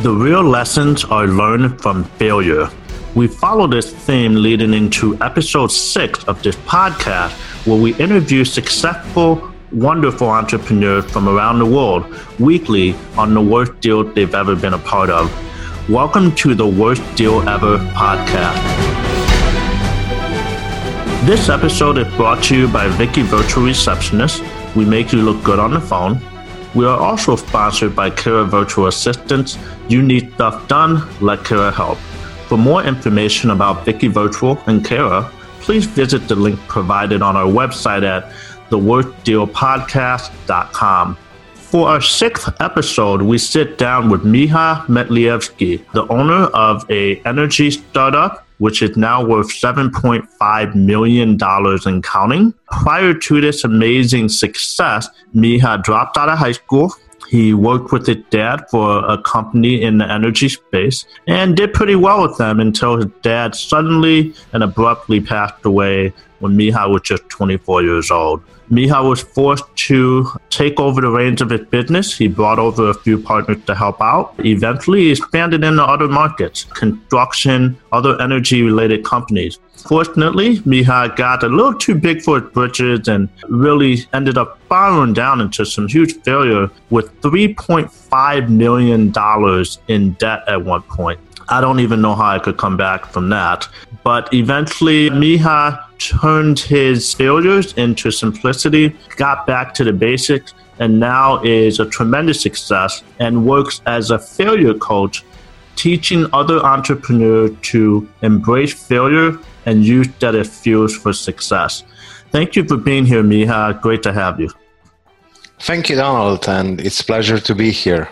The real lessons are learned from failure. We follow this theme leading into episode six of this podcast, where we interview successful, wonderful entrepreneurs from around the world weekly on the worst deal they've ever been a part of. Welcome to the Worst Deal Ever podcast. This episode is brought to you by Vicky Virtual Receptionist. We make you look good on the phone. We are also sponsored by Kira Virtual Assistants. You need stuff done, let Kira help. For more information about Vicky Virtual and Kara, please visit the link provided on our website at theworstdealpodcast.com. For our sixth episode, we sit down with Miha Matlievski, the owner of a energy startup which is now worth $7.5 million and counting. Prior to this amazing success, Miha dropped out of high school he worked with his dad for a company in the energy space and did pretty well with them until his dad suddenly and abruptly passed away when Miha was just 24 years old. Miha was forced to take over the reins of his business. He brought over a few partners to help out. Eventually, he expanded into other markets, construction, other energy related companies. Fortunately, Miha got a little too big for his britches and really ended up spiraling down into some huge failure with $3.5 million in debt at one point. I don't even know how I could come back from that. But eventually, Miha turned his failures into simplicity, got back to the basics, and now is a tremendous success and works as a failure coach, teaching other entrepreneurs to embrace failure and use that as fuels for success. Thank you for being here, Miha. Great to have you. Thank you, Donald, and it's a pleasure to be here.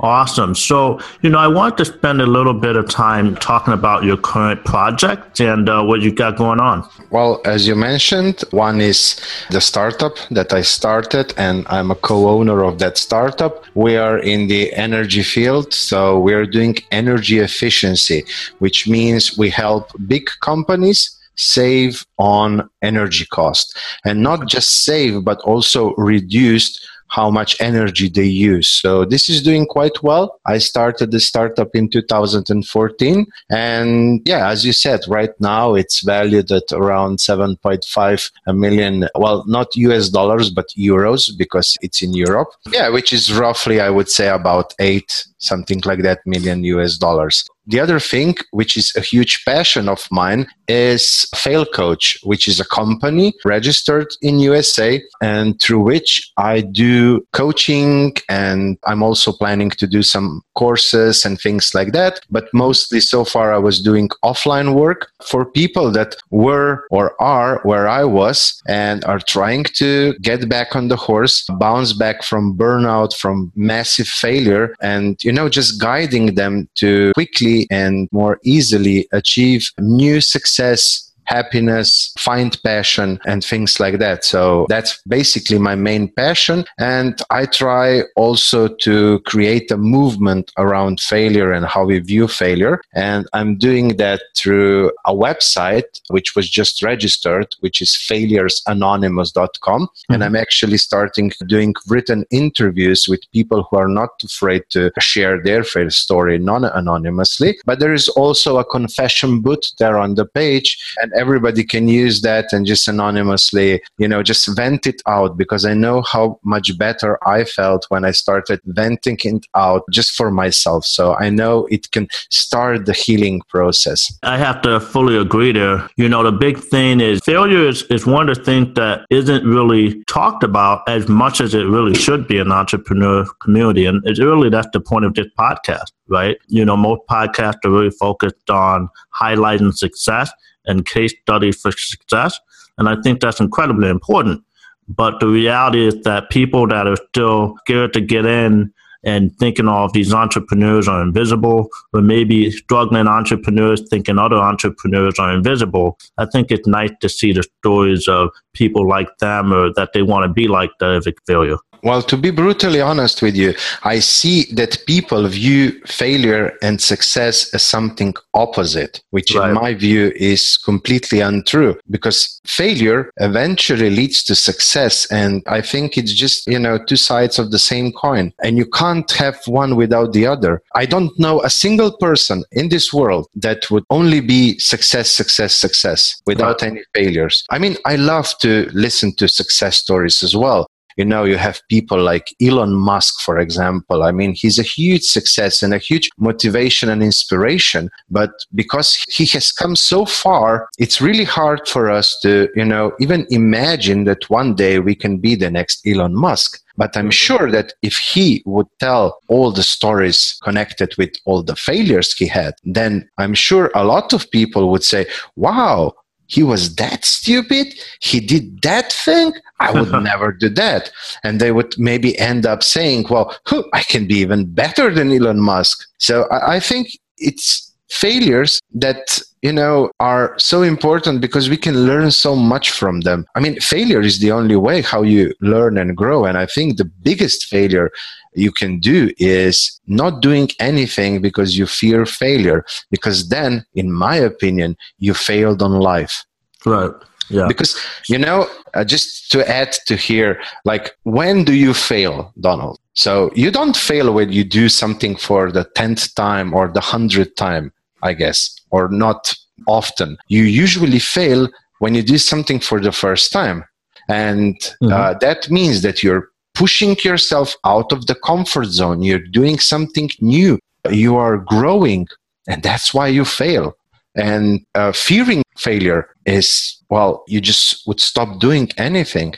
Awesome. So, you know, I want to spend a little bit of time talking about your current project and uh, what you got going on. Well, as you mentioned, one is the startup that I started, and I'm a co owner of that startup. We are in the energy field, so we're doing energy efficiency, which means we help big companies save on energy cost and not just save but also reduce how much energy they use. So this is doing quite well. I started the startup in 2014. And yeah, as you said, right now it's valued at around 7.5 million, well, not US dollars, but euros because it's in Europe. Yeah, which is roughly, I would say, about eight, something like that, million US dollars. The other thing, which is a huge passion of mine, is Fail Coach, which is a company registered in USA and through which I do coaching and I'm also planning to do some courses and things like that. But mostly so far I was doing offline work for people that were or are where I was and are trying to get back on the horse, bounce back from burnout, from massive failure and, you know, just guiding them to quickly and more easily achieve new success happiness, find passion, and things like that. So that's basically my main passion. And I try also to create a movement around failure and how we view failure. And I'm doing that through a website which was just registered, which is failuresanonymous.com. Mm-hmm. And I'm actually starting doing written interviews with people who are not afraid to share their failure story non anonymously. But there is also a confession booth there on the page. And everybody can use that and just anonymously, you know, just vent it out because I know how much better I felt when I started venting it out just for myself. So I know it can start the healing process. I have to fully agree there. You know, the big thing is failure is, is one of the things that isn't really talked about as much as it really should be in the entrepreneur community. And it's really that's the point of this podcast, right? You know, most podcasts are really focused on highlighting success and case studies for success. And I think that's incredibly important. But the reality is that people that are still scared to get in and thinking all of these entrepreneurs are invisible, or maybe struggling entrepreneurs thinking other entrepreneurs are invisible. I think it's nice to see the stories of people like them or that they want to be like the failure. Well, to be brutally honest with you, I see that people view failure and success as something opposite, which right. in my view is completely untrue because failure eventually leads to success. And I think it's just, you know, two sides of the same coin. And you can't have one without the other. I don't know a single person in this world that would only be success, success, success without right. any failures. I mean, I love to listen to success stories as well you know, you have people like Elon Musk, for example. I mean, he's a huge success and a huge motivation and inspiration. But because he has come so far, it's really hard for us to, you know, even imagine that one day we can be the next Elon Musk. But I'm sure that if he would tell all the stories connected with all the failures he had, then I'm sure a lot of people would say, wow, he was that stupid he did that thing i would never do that. And they would maybe end up saying well i can be even better than elon musk. So i, think it's failures that you know are so important because we can learn so much from them. I mean failure is the only way how you learn and grow. And i think the biggest failure you can do is not doing anything because you fear failure because then in my opinion you failed on life. Right. Yeah. Because you know uh, just to add to here like when do you fail donald? So you don't fail when you do something for the 10th time or the 100th time i guess or not often you usually fail when you do something for the first time and mm-hmm. uh, that means that you're pushing yourself out of the comfort zone. You're doing something new. You are growing, and that's why you fail. And uh, fearing failure is, well, you just would stop doing anything.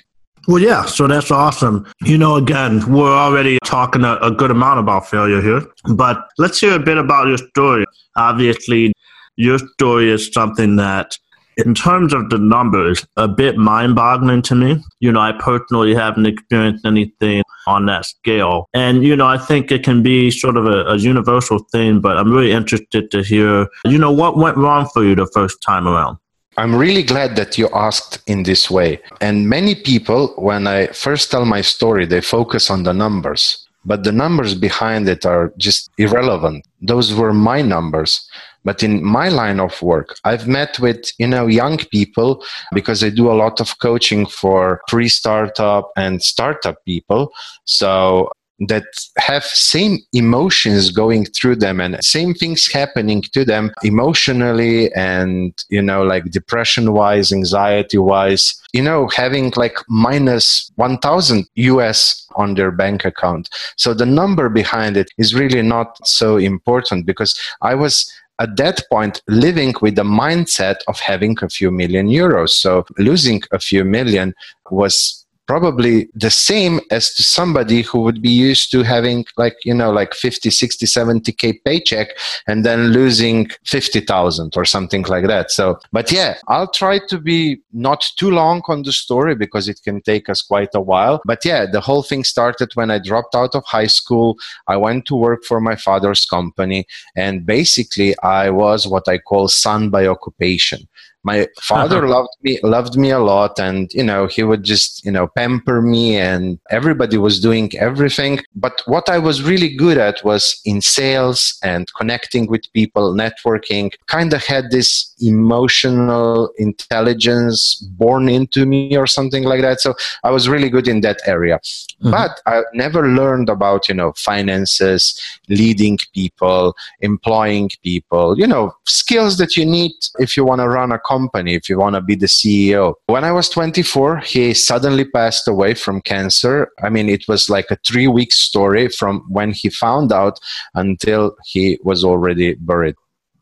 Well, yeah, so that's awesome. You know, again, we're already talking a, a, good amount about failure here, but let's hear a bit about your story. Obviously, your story is something that in terms of the numbers, a bit mind boggling to me. You know, I personally haven't experienced anything on that scale. And, you know, I think it can be sort of a, a, universal thing, but I'm really interested to hear, you know, what went wrong for you the first time around? I'm really glad that you asked in this way. And many people, when I first tell my story, they focus on the numbers but the numbers behind it are just irrelevant. Those were my numbers. But in my line of work, I've met with, you know, young people because I do a lot of coaching for pre-startup and startup people. So that have same emotions going through them and same things happening to them emotionally and you know like depression wise anxiety wise you know having like minus 1000 us on their bank account. So the number behind it is really not so important because i was at that point living with the mindset of having a few million euros. So losing a few million was probably the same as to somebody who would be used to having like you know like 50 60 70k paycheck and then losing 50000 or something like that. So but yeah i'll try to be not too long on the story because it can take us quite a while. But yeah the whole thing started when i dropped out of high school. I went to work for my father's company and basically i was what i call son by occupation my father uh-huh. loved me loved me a lot and you know he would just you know pamper me and everybody was doing everything but what i was really good at was in sales and connecting with people networking kind of had this emotional intelligence born into me or something like that so i was really good in that area mm-hmm. but i never learned about you know finances leading people employing people you know skills that you need if you want to run a company if you want to be the CEO. When I was 24, he suddenly passed away from cancer. I mean, it was like a three week story from when he found out until he was already buried.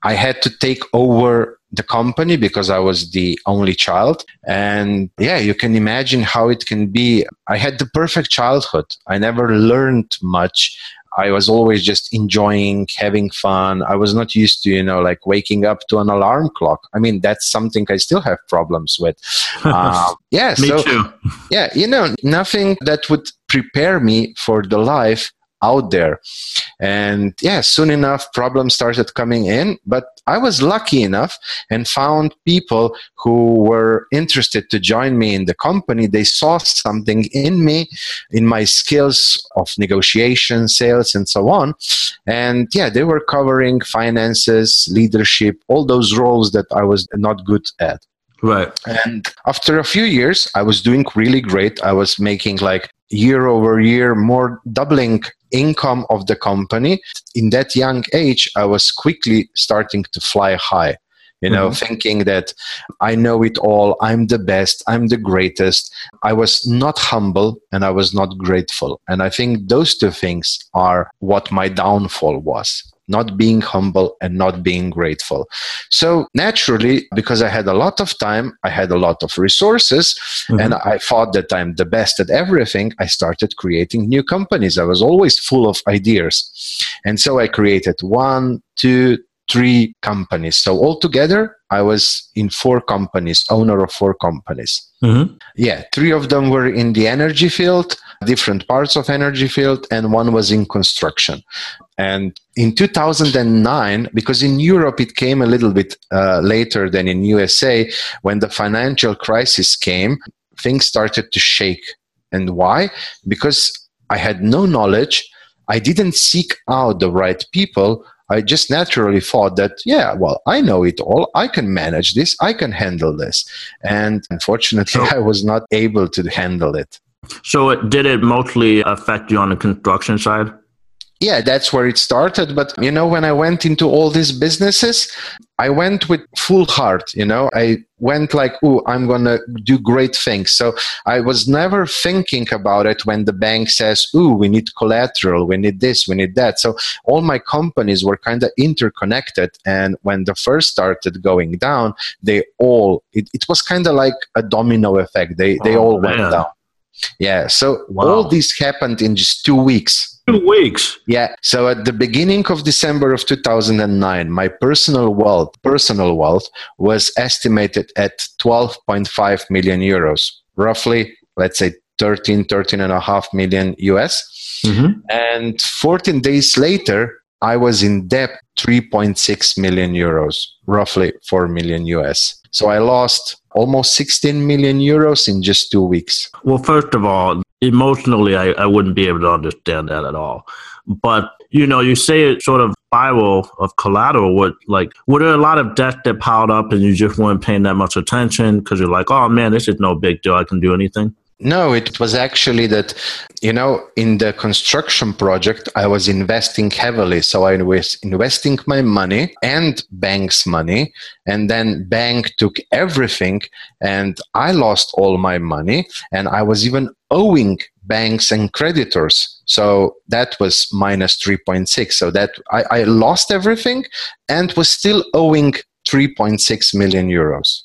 I had to take over the company because I was the only child. And yeah, you can imagine how it can be. I had the perfect childhood. I never learned much. I was always just enjoying having fun. I was not used to, you know, like waking up to an alarm clock. I mean, that's something I still have problems with. Uh, yeah, me so too. yeah, you know, nothing that would prepare me for the life out there. And yeah, soon enough, problems started coming in. But I was lucky enough and found people who were interested to join me in the company. They saw something in me, in my skills of negotiation, sales, and so on. And yeah, they were covering finances, leadership, all those roles that I was not good at. Right. And after a few years, I was doing really great. I was making like year over year more doubling income of the company. In that young age, I was quickly starting to fly high. You know, mm-hmm. thinking that I know it all, I'm the best, I'm the greatest. I was not humble and I was not grateful. And I think those two things are what my downfall was not being humble and not being grateful. So naturally, because I had a lot of time, I had a lot of resources, mm-hmm. and I thought that I'm the best at everything, I started creating new companies. I was always full of ideas. And so I created one, two, three companies. So altogether, I was in four companies, owner of four companies. Mm-hmm. Yeah, three of them were in the energy field, different parts of energy field, and one was in construction. And in 2009, because in Europe it came a little bit uh, later than in USA, when the financial crisis came, things started to shake. And why? Because I had no knowledge. I didn't seek out the right people I just naturally thought that, yeah, well, I know it all. I can manage this. I can handle this. And unfortunately, I was not able to handle it. So, it, did it mostly affect you on the construction side? Yeah, that's where it started. But, you know, when I went into all these businesses, I went with full heart, you know, I went like, oh, I'm going to do great things. So I was never thinking about it when the bank says, oh, we need collateral, we need this, we need that. So all my companies were kind of interconnected. And when the first started going down, they all, it, it was kind of like a domino effect. They, they oh, all man. went down. Yeah. So wow. all this happened in just two weeks Two weeks. Yeah. So at the beginning of December of 2009, my personal wealth, personal wealth was estimated at 12.5 million euros, roughly, let's say 13, 13 and a half million US. Mm-hmm. And 14 days later, I was in debt 3.6 million euros, roughly 4 million US. So I lost almost 16 million euros in just two weeks. Well, first of all, emotionally, I, I wouldn't be able to understand that at all. But you know, you say it sort of spiral of collateral. What like were there a lot of debt that piled up and you just weren't paying that much attention because you're like, oh man, this is no big deal. I can do anything. No, it was actually that, you know, in the construction project, I was investing heavily. So I was investing my money and bank's money. And then bank took everything and I lost all my money. And I was even owing banks and creditors. So that was minus 3.6. So that I, I lost everything and was still owing 3.6 million euros.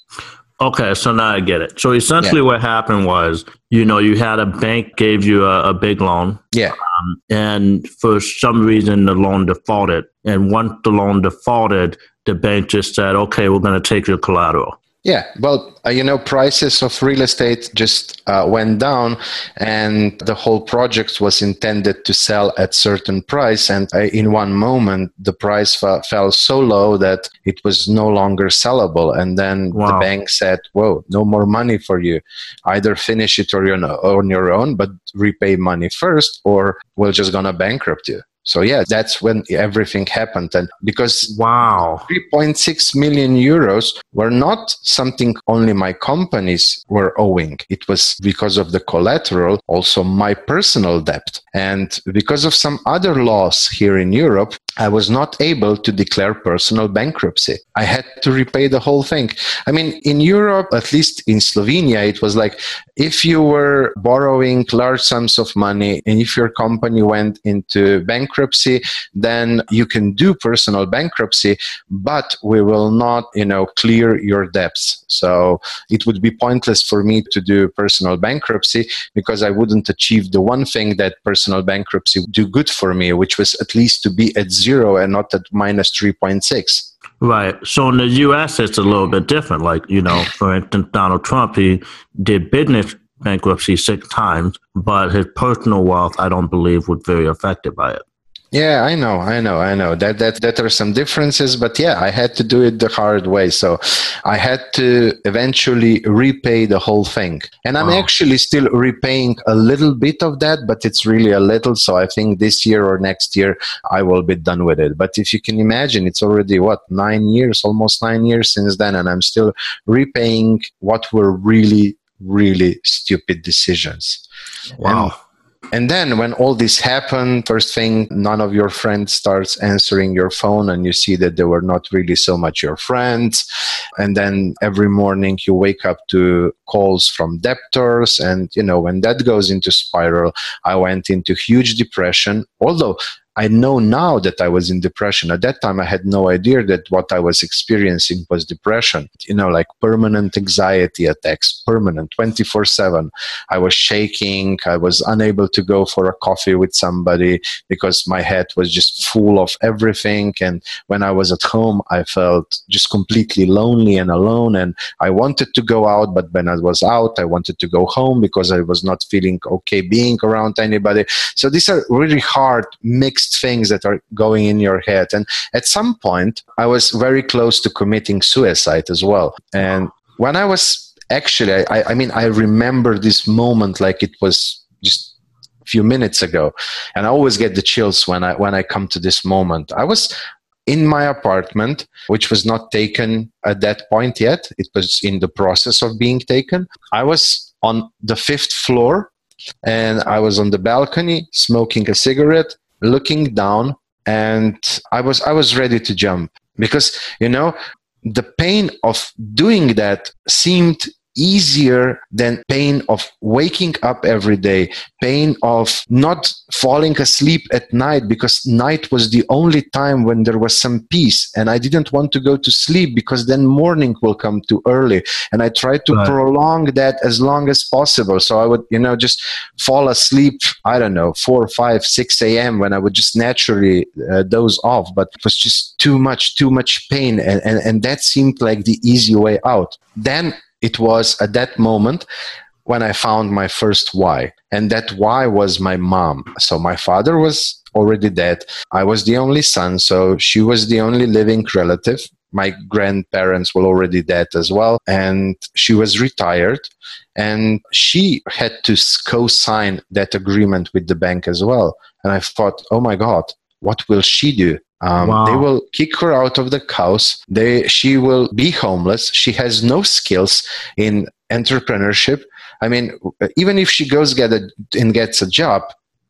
Okay, so now I get it. So essentially, yeah. what happened was, you know, you had a bank gave you a, a big loan. Yeah. Um, and for some reason, the loan defaulted. And once the loan defaulted, the bank just said, okay, we're going to take your collateral. Yeah, well, uh, you know, prices of real estate just uh, went down, and the whole project was intended to sell at certain price. And uh, in one moment, the price fell so low that it was no longer sellable. And then wow. the bank said, "Whoa, no more money for you. Either finish it or you're on your own, but repay money first, or we're just gonna bankrupt you." So yeah, that's when everything happened. And because wow, 3.6 million euros were not something only my companies were owing. It was because of the collateral, also my personal debt. And because of some other laws here in Europe, I was not able to declare personal bankruptcy. I had to repay the whole thing. I mean, in Europe, at least in Slovenia, it was like if you were borrowing large sums of money and if your company went into bankruptcy, then you can do personal bankruptcy, but we will not, you know, clear your debts. So it would be pointless for me to do personal bankruptcy because I wouldn't achieve the one thing that personal bankruptcy would do good for me, which was at least to be at zero and not at minus 3.6. Right. So in the U.S., it's a little bit different. Like, you know, for instance, Donald Trump, he did business bankruptcy six times, but his personal wealth, I don't believe, was very affected by it. Yeah, I know, I know, I know that that that are some differences, but yeah, I had to do it the hard way. So I had to eventually repay the whole thing, and I'm wow. actually still repaying a little bit of that, but it's really a little. So I think this year or next year I will be done with it. But if you can imagine, it's already what nine years, almost nine years since then, and I'm still repaying what were really, really stupid decisions. Wow. And and then when all this happened, first thing, none of your friends starts answering your phone and you see that they were not really so much your friends. And then every morning you wake up to calls from debtors. And, you know, when that goes into spiral, I went into huge depression. Although I know now that I was in depression. At that time, I had no idea that what I was experiencing was depression. You know, like permanent anxiety attacks, permanent, 24 7. I was shaking. I was unable to go for a coffee with somebody because my head was just full of everything. And when I was at home, I felt just completely lonely and alone. And I wanted to go out, but when I was out, I wanted to go home because I was not feeling okay being around anybody. So these are really hard mixed things that are going in your head. And at some point, I was very close to committing suicide as well. And when I was actually, I, I mean, I remember this moment like it was just a few minutes ago. And I always get the chills when I when I come to this moment. I was in my apartment, which was not taken at that point yet. It was in the process of being taken. I was on the fifth floor and I was on the balcony smoking a cigarette looking down and i was i was ready to jump because you know the pain of doing that seemed easier than pain of waking up every day pain of not falling asleep at night because night was the only time when there was some peace. And i didn't want to go to sleep because then morning will come too early. And i tried to right. prolong that as long as possible. So i would you know just fall asleep i don't know 4 5 6 a.m when i would just naturally uh, doze off. But it was just too much too much pain. And, and and that seemed like the easy way out. Then it was at that moment when I found my first why. And that why was my mom. So my father was already dead. I was the only son, so she was the only living relative. My grandparents were already dead as well. And she was retired. And she had to co sign that agreement with the bank as well. And I thought, oh my God, what will she do? Um, wow. They will kick her out of the house. They, she will be homeless. She has no skills in entrepreneurship. I mean, even if she goes get a, and gets a job,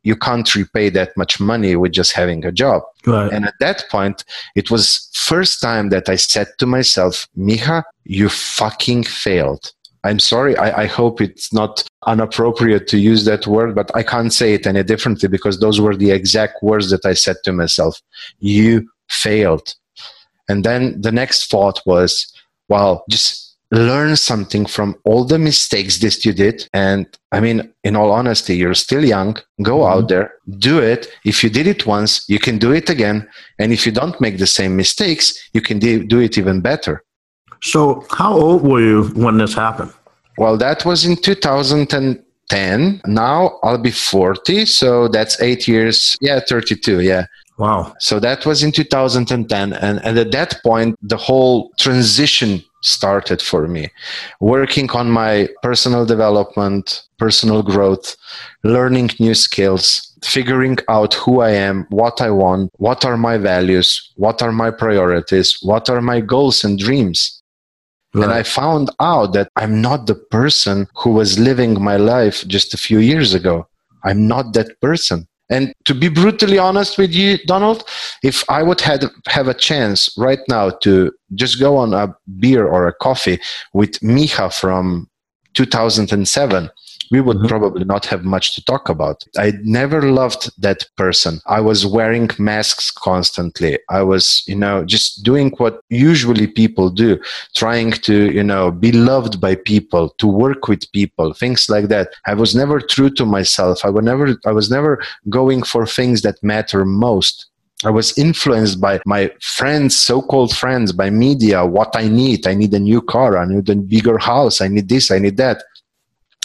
you can't repay that much money with just having a job. Right. And at that point, it was first time that I said to myself, Miha, you fucking failed. I'm sorry. I, I, hope it's not inappropriate to use that word, but I can't say it any differently because those were the exact words that I said to myself. You failed. And then the next thought was, well, just learn something from all the mistakes that you did. And I mean, in all honesty, you're still young. Go mm-hmm. out there, do it. If you did it once, you can do it again. And if you don't make the same mistakes, you can do it even better. So, how old were you when this happened? Well, that was in 2010. Now I'll be 40, so that's eight years. Yeah, 32. Yeah. Wow. So that was in 2010. And, and at that point, the whole transition started for me. Working on my personal development, personal growth, learning new skills, figuring out who I am, what I want, what are my values, what are my priorities, what are my goals and dreams. Right. And I found out that I'm not the person who was living my life just a few years ago. I'm not that person. And to be brutally honest with you, Donald, if I would have, have a chance right now to just go on a beer or a coffee with Miha from 2007, we would mm-hmm. probably not have much to talk about. I never loved that person. I was wearing masks constantly. I was, you know, just doing what usually people do, trying to, you know, be loved by people, to work with people, things like that. I was never true to myself. I was never I was never going for things that matter most. I was influenced by my friends, so-called friends, by media, what I need. I need a new car. I need a bigger house. I need this. I need that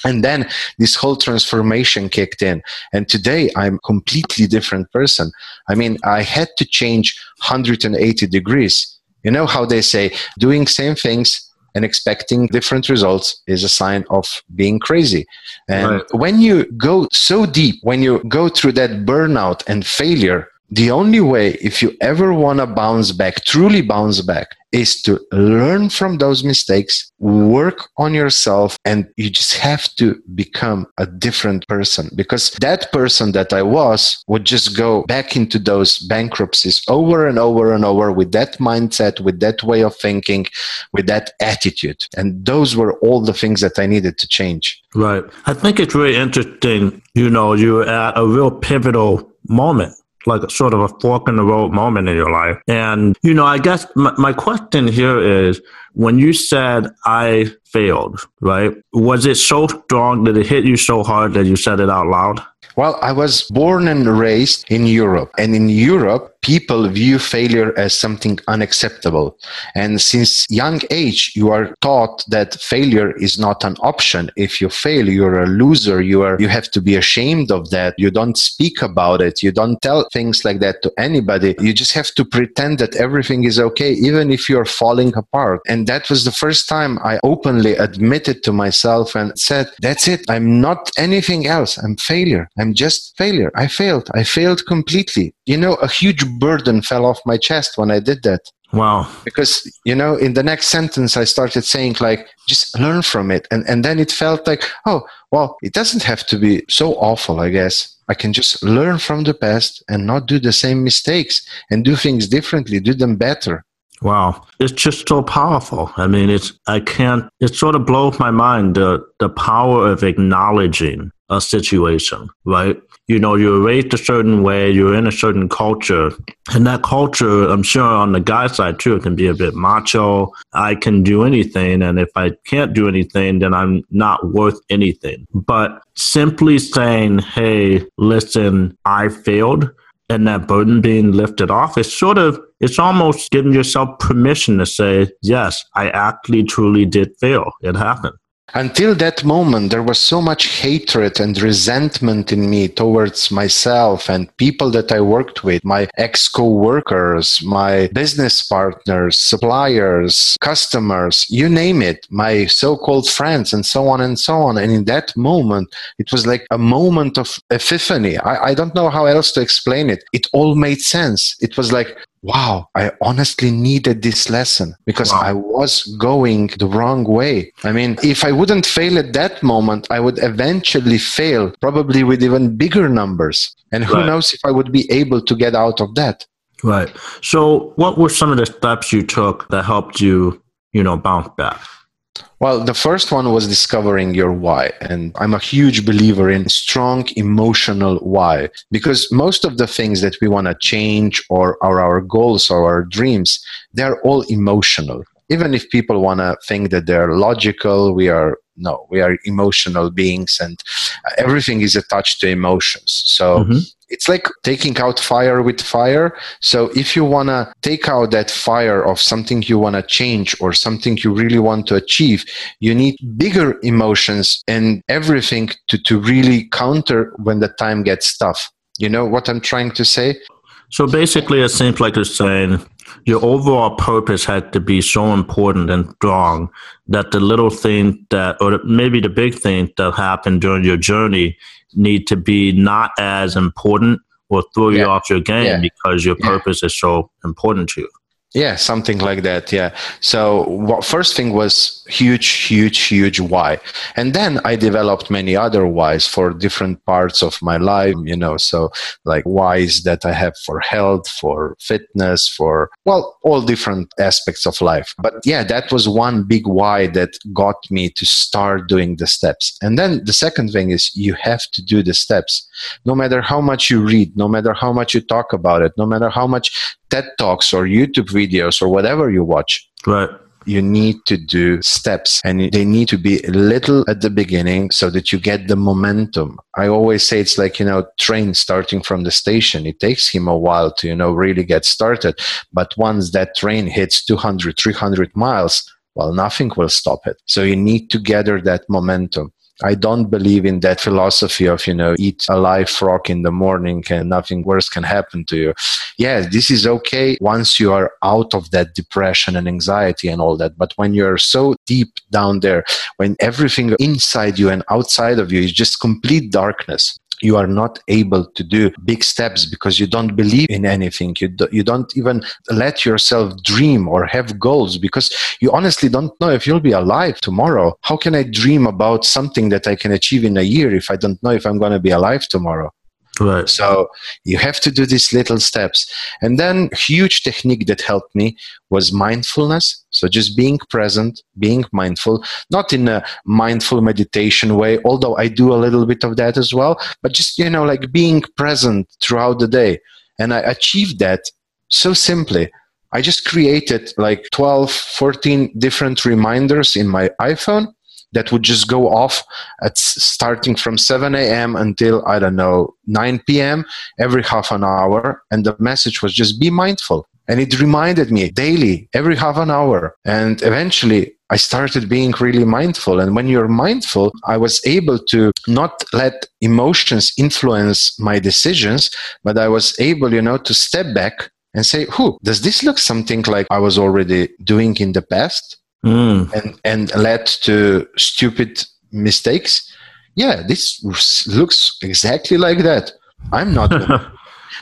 and then this whole transformation kicked in and today i'm completely different person i mean i had to change 180 degrees you know how they say doing same things and expecting different results is a sign of being crazy. And right. when you go so deep, when you go through that burnout and failure, the only way, if you ever want to bounce back, truly bounce back, is to learn from those mistakes, work on yourself, and you just have to become a different person. Because that person that I was would just go back into those bankruptcies over and over and over with that mindset, with that way of thinking, with that attitude. And those were all the things that I needed to change. Right. I think it's really interesting. You know, you're at a real pivotal moment like sort of a fork in the road moment in your life. And, you know, I guess my, my question here is when you said I failed, right? Was it so strong that it hit you so hard that you said it out loud? Well, I was born and raised in Europe. And in Europe, people view failure as something unacceptable. And since young age, you are taught that failure is not an option. If you fail, you're a loser. You are, you have to be ashamed of that. You don't speak about it. You don't tell things like that to anybody. You just have to pretend that everything is okay, even if you're falling apart. And that was the first time I openly admitted to myself and said, that's it. I'm not anything else. I'm failure. I'm just failure. I failed. I failed completely. You know, a huge burden fell off my chest when I did that. Wow. Because, you know, in the next sentence, I started saying, like, just learn from it. And, and then it felt like, oh, well, it doesn't have to be so awful, I guess. I can just learn from the past and not do the same mistakes and do things differently, do them better. Wow. It's just so powerful. I mean, it's, I can't, it sort of blows my mind the, the power of acknowledging a situation, right? You know, you're raised a certain way, you're in a certain culture, and that culture, I'm sure on the guy side too, can be a bit macho. I can do anything, and if I can't do anything, then I'm not worth anything. But simply saying, hey, listen, I failed, and that burden being lifted off, it's sort of, it's almost giving yourself permission to say, yes, I actually truly did fail. It happened. Until that moment, there was so much hatred and resentment in me towards myself and people that I worked with, my ex co workers, my business partners, suppliers, customers, you name it, my so called friends, and so on and so on. And in that moment, it was like a moment of epiphany. I, I don't know how else to explain it. It all made sense. It was like, wow, I honestly needed this lesson because wow. I was going the wrong way. I mean, if I wouldn't fail at that moment, I would eventually fail, probably with even bigger numbers. And who right. knows if I would be able to get out of that. Right. So, what were some of the steps you took that helped you, you know, bounce back? Well, the first one was discovering your why. And I'm a huge believer in strong emotional why because most of the things that we want to change or are our goals or our dreams, they're all emotional. Even if people want to think that they're logical, we are no, we are emotional beings and everything is attached to emotions. So mm-hmm it's like taking out fire with fire. So if you want to take out that fire of something you want to change or something you really want to achieve, you need bigger emotions and everything to, to really counter when the time gets tough. You know what I'm trying to say? So basically, it seems like you're saying your overall purpose had to be so important and strong that the little thing that, or maybe the big thing that happened during your journey need to be not as important or throw yeah. you off your game yeah. because your purpose yeah. is so important to you. Yeah, something like that. Yeah. So what, first thing was huge, huge, huge why, and then I developed many other whys for different parts of my life. You know, so like whys that I have for health, for fitness, for well, all different aspects of life. But yeah, that was one big why that got me to start doing the steps. And then the second thing is you have to do the steps, no matter how much you read, no matter how much you talk about it, no matter how much TED Talks or YouTube videos or whatever you watch. Right. You need to do steps and they need to be little at the beginning so that you get the momentum. I always say it's like, you know, train starting from the station. It takes him a while to, you know, really get started. But once that train hits 200, 300 miles, well, nothing will stop it. So you need to gather that momentum. I don't believe in that philosophy of, you know, eat a live frog in the morning and nothing worse can happen to you. Yeah, this is okay once you are out of that depression and anxiety and all that. But when you're so deep down there, when everything inside you and outside of you is just complete darkness, you are not able to do big steps because you don't believe in anything you, do, you don't even let yourself dream or have goals because you honestly don't know if you'll be alive tomorrow how can i dream about something that i can achieve in a year if i don't know if i'm going to be alive tomorrow Right. So you have to do these little steps. And then huge technique that helped me was mindfulness. So just being present, being mindful, not in a mindful meditation way, although I do a little bit of that as well, but just, you know, like being present throughout the day. And I achieved that so simply. I just created like 12, 14 different reminders in my iPhone that would just go off at starting from 7 a.m. until I don't know 9 p.m. every half an hour, and the message was just be mindful. And it reminded me daily, every half an hour. And eventually, I started being really mindful. And when you're mindful, I was able to not let emotions influence my decisions, but I was able, you know, to step back and say, Who does this look something like I was already doing in the past? mm. and and led to stupid mistakes yeah this looks exactly like that i'm not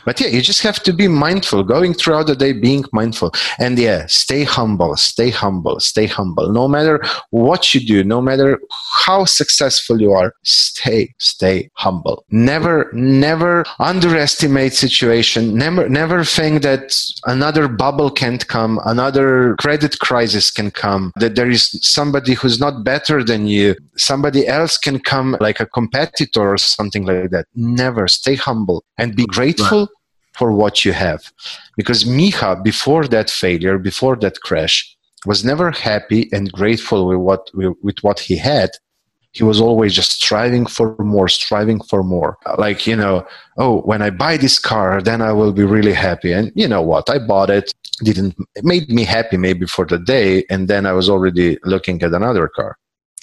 But yeah, you just have to be mindful, going throughout the day, being mindful. And yeah, stay humble, stay humble, stay humble. No matter what you do, no matter how successful you are, stay, stay humble. Never, never underestimate situation. Never, never think that another bubble can't come, another credit crisis can come, that there is somebody who's not better than you, somebody else can come like a competitor or something like that. Never stay humble and be grateful for what you have. Because Miha, before that failure, before that crash, was never happy and grateful with what, with what he had. He was always just striving for more, striving for more. Like, you know, oh, when I buy this car, then I will be really happy. And you know what? I bought it, didn't, it made me happy maybe for the day. And then I was already looking at another car.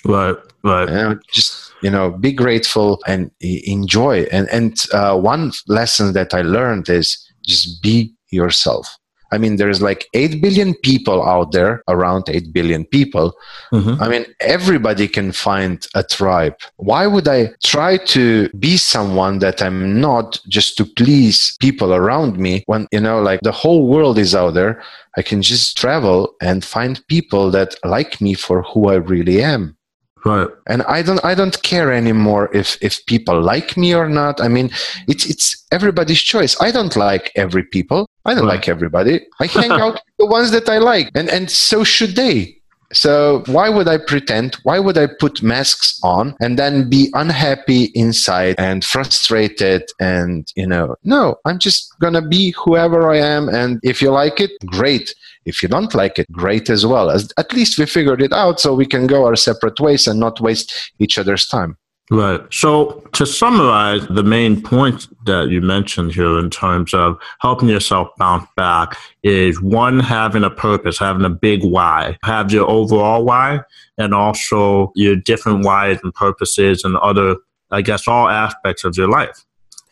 Right, right. And just you know, be grateful and enjoy. And and uh, one lesson that I learned is just be yourself. I mean, there's like 8 billion people out there, around 8 billion people. Mm-hmm. I mean, everybody can find a tribe. Why would I try to be someone that I'm not just to please people around me when, you know, like the whole world is out there? I can just travel and find people that like me for who I really am. Right. And I don't I don't care anymore if if people like me or not. I mean, it's it's everybody's choice. I don't like every people. I don't right. like everybody. I hang out with the ones that I like. And and so should they. So why would I pretend? Why would I put masks on and then be unhappy inside and frustrated and you know, no, I'm just going to be whoever I am and if you like it, great. If you don't like it, great as well. As, at least we figured it out so we can go our separate ways and not waste each other's time. Right. So to summarize the main points that you mentioned here in terms of helping yourself bounce back is one, having a purpose, having a big why, have your overall why, and also your different whys and purposes and other, I guess, all aspects of your life.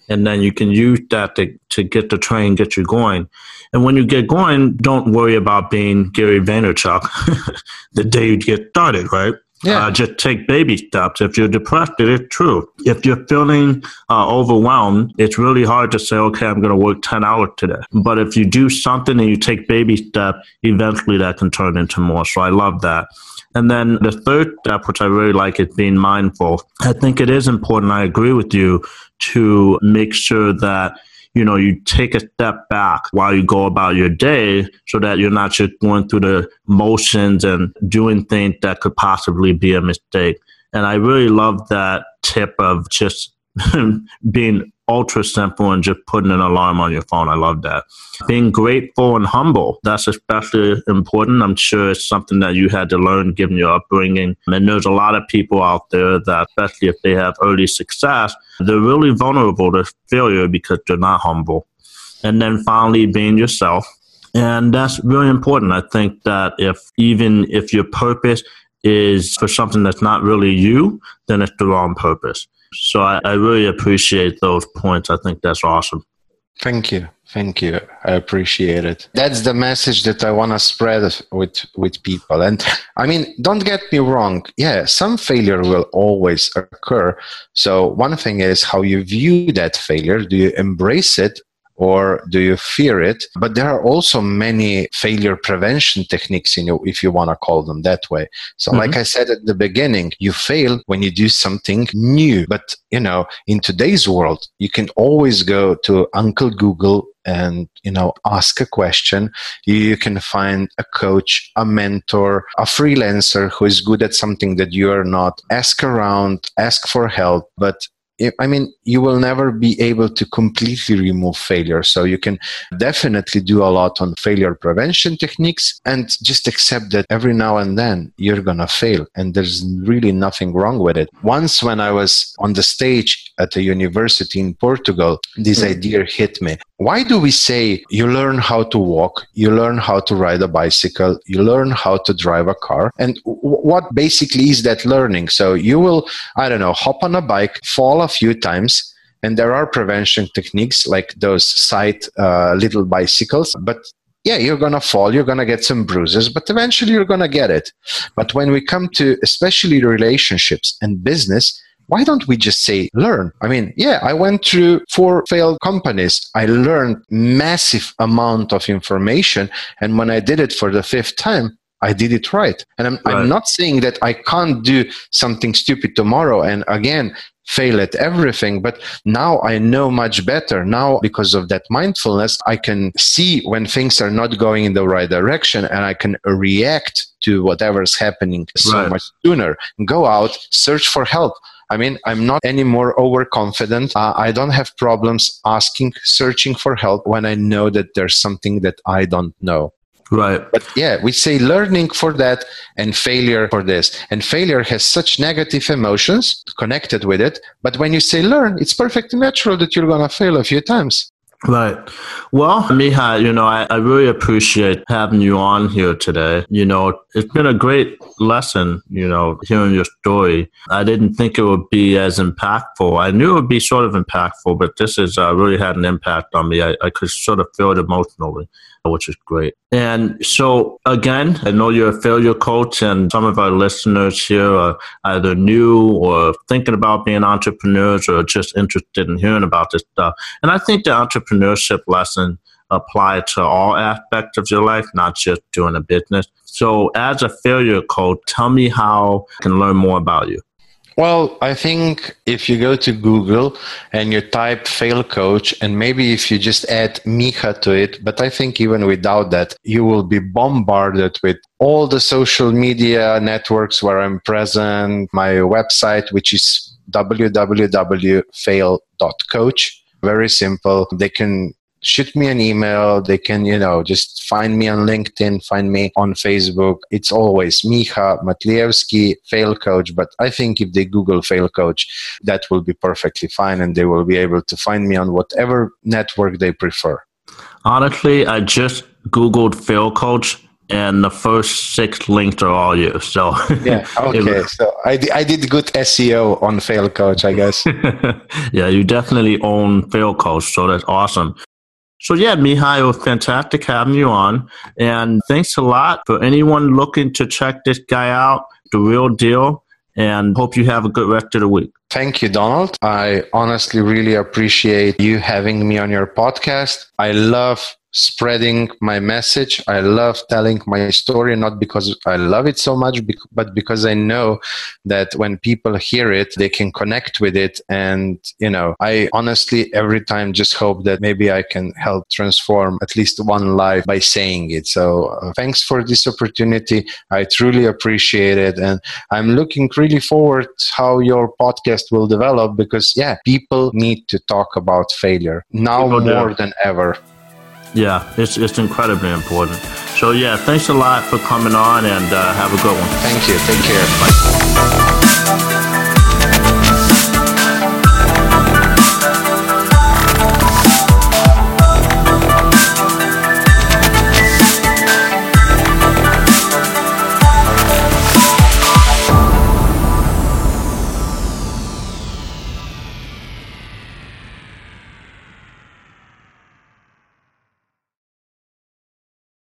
And then you can use that to, to get the train, get you going. And when you get going, don't worry about being Gary Vaynerchuk the day you get started, right? Yeah. Uh, just take baby steps. If you're depressed, it is true. If you're feeling uh, overwhelmed, it's really hard to say, okay, I'm going to work 10 hours today. But if you do something and you take baby steps, eventually that can turn into more. So I love that. And then the third step, which I really like, is being mindful. I think it is important. I agree with you to make sure that you know, you take a step back while you go about your day so that you're not just going through the motions and doing things that could possibly be a mistake. And I really love that tip of just being ultra simple and just putting an alarm on your phone. I love that. Being grateful and humble, that's especially important. I'm sure it's something that you had to learn given your upbringing. And there's a lot of people out there that, especially if they have early success, they're really vulnerable to failure because they're not humble. And then finally, being yourself. And that's really important. I think that if even if your purpose is for something that's not really you, then it's the wrong purpose. So I, I really appreciate those points. I think that's awesome. Thank you. Thank you. I appreciate it. That's the message that I want to spread with with people. And I mean, don't get me wrong. Yeah, some failure will always occur. So one thing is how you view that failure. Do you embrace it or do you fear it? But there are also many failure prevention techniques you, if you want to call them that way. So, mm-hmm. like I said at the beginning, you fail when you do something new. But, you know, in today's world, you can always go to Uncle Google and you know ask a question you can find a coach a mentor a freelancer who is good at something that you are not ask around ask for help but I mean, you will never be able to completely remove failure. So you can definitely do a lot on failure prevention techniques and just accept that every now and then you're going to fail. And there's really nothing wrong with it. Once, when I was on the stage at a university in Portugal, this mm. idea hit me. Why do we say you learn how to walk, you learn how to ride a bicycle, you learn how to drive a car? And w- what basically is that learning? So you will, I don't know, hop on a bike, fall few times, and there are prevention techniques like those side uh, little bicycles, but yeah, you're going to fall, you're going to get some bruises, but eventually you're going to get it. But when we come to especially relationships and business, why don't we just say learn? I mean, yeah, I went through four failed companies. I learned massive amount of information. And when I did it for the fifth time, I did it right. And I'm, right. I'm not saying that I can't do something stupid tomorrow and again fail at everything. But now I know much better. Now, because of that mindfulness, I can see when things are not going in the right direction and I can react to whatever's happening so right. much sooner. Go out, search for help. I mean, I'm not any more overconfident. Uh, I don't have problems asking, searching for help when I know that there's something that I don't know. Right. But yeah, we say learning for that and failure for this. And failure has such negative emotions connected with it. But when you say learn, it's perfectly natural that you're going to fail a few times. Right. Well, Miha, you know, I, I really appreciate having you on here today. You know, it's been a great lesson, you know, hearing your story. I didn't think it would be as impactful. I knew it would be sort of impactful, but this has uh, really had an impact on me. I, I could sort of feel it emotionally which is great. And so, again, I know you're a failure coach, and some of our listeners here are either new or thinking about being entrepreneurs or just interested in hearing about this stuff. And I think the entrepreneurship lesson apply to all aspects of your life, not just doing a business. So, as a failure coach, tell me how I can learn more about you. Well, I think if you go to Google and you type fail coach, and maybe if you just add Miha to it, but I think even without that, you will be bombarded with all the social media networks where I'm present, my website, which is www.fail.coach. Very simple. They can shoot me an email. They can, you know, just find me on LinkedIn, find me on Facebook. It's always Miha Matlievski, Fail Coach. But I think if they Google Fail Coach, that will be perfectly fine and they will be able to find me on whatever network they prefer. Honestly, I just Googled Fail Coach and the first six links are all you. So yeah, okay. so I, I did good SEO on Fail Coach, I guess. yeah, you definitely own Fail Coach, so that's awesome. So yeah, Mihai, was fantastic having you on. And thanks a lot for anyone looking to check this guy out, the real deal. And hope you have a good rest of the week. Thank you, Donald. I honestly really appreciate you having me on your podcast. I love spreading my message. I love telling my story, not because I love it so much, but because I know that when people hear it, they can connect with it. And, you know, I honestly every time just hope that maybe I can help transform at least one life by saying it. So uh, thanks for this opportunity. I truly appreciate it. And I'm looking really forward how your podcast will develop because, yeah, people need to talk about failure now people more do. than ever. Yeah, it's, it's incredibly important. So, yeah, thanks a lot for coming on and uh, have a good one. Thank you. Take care. Bye.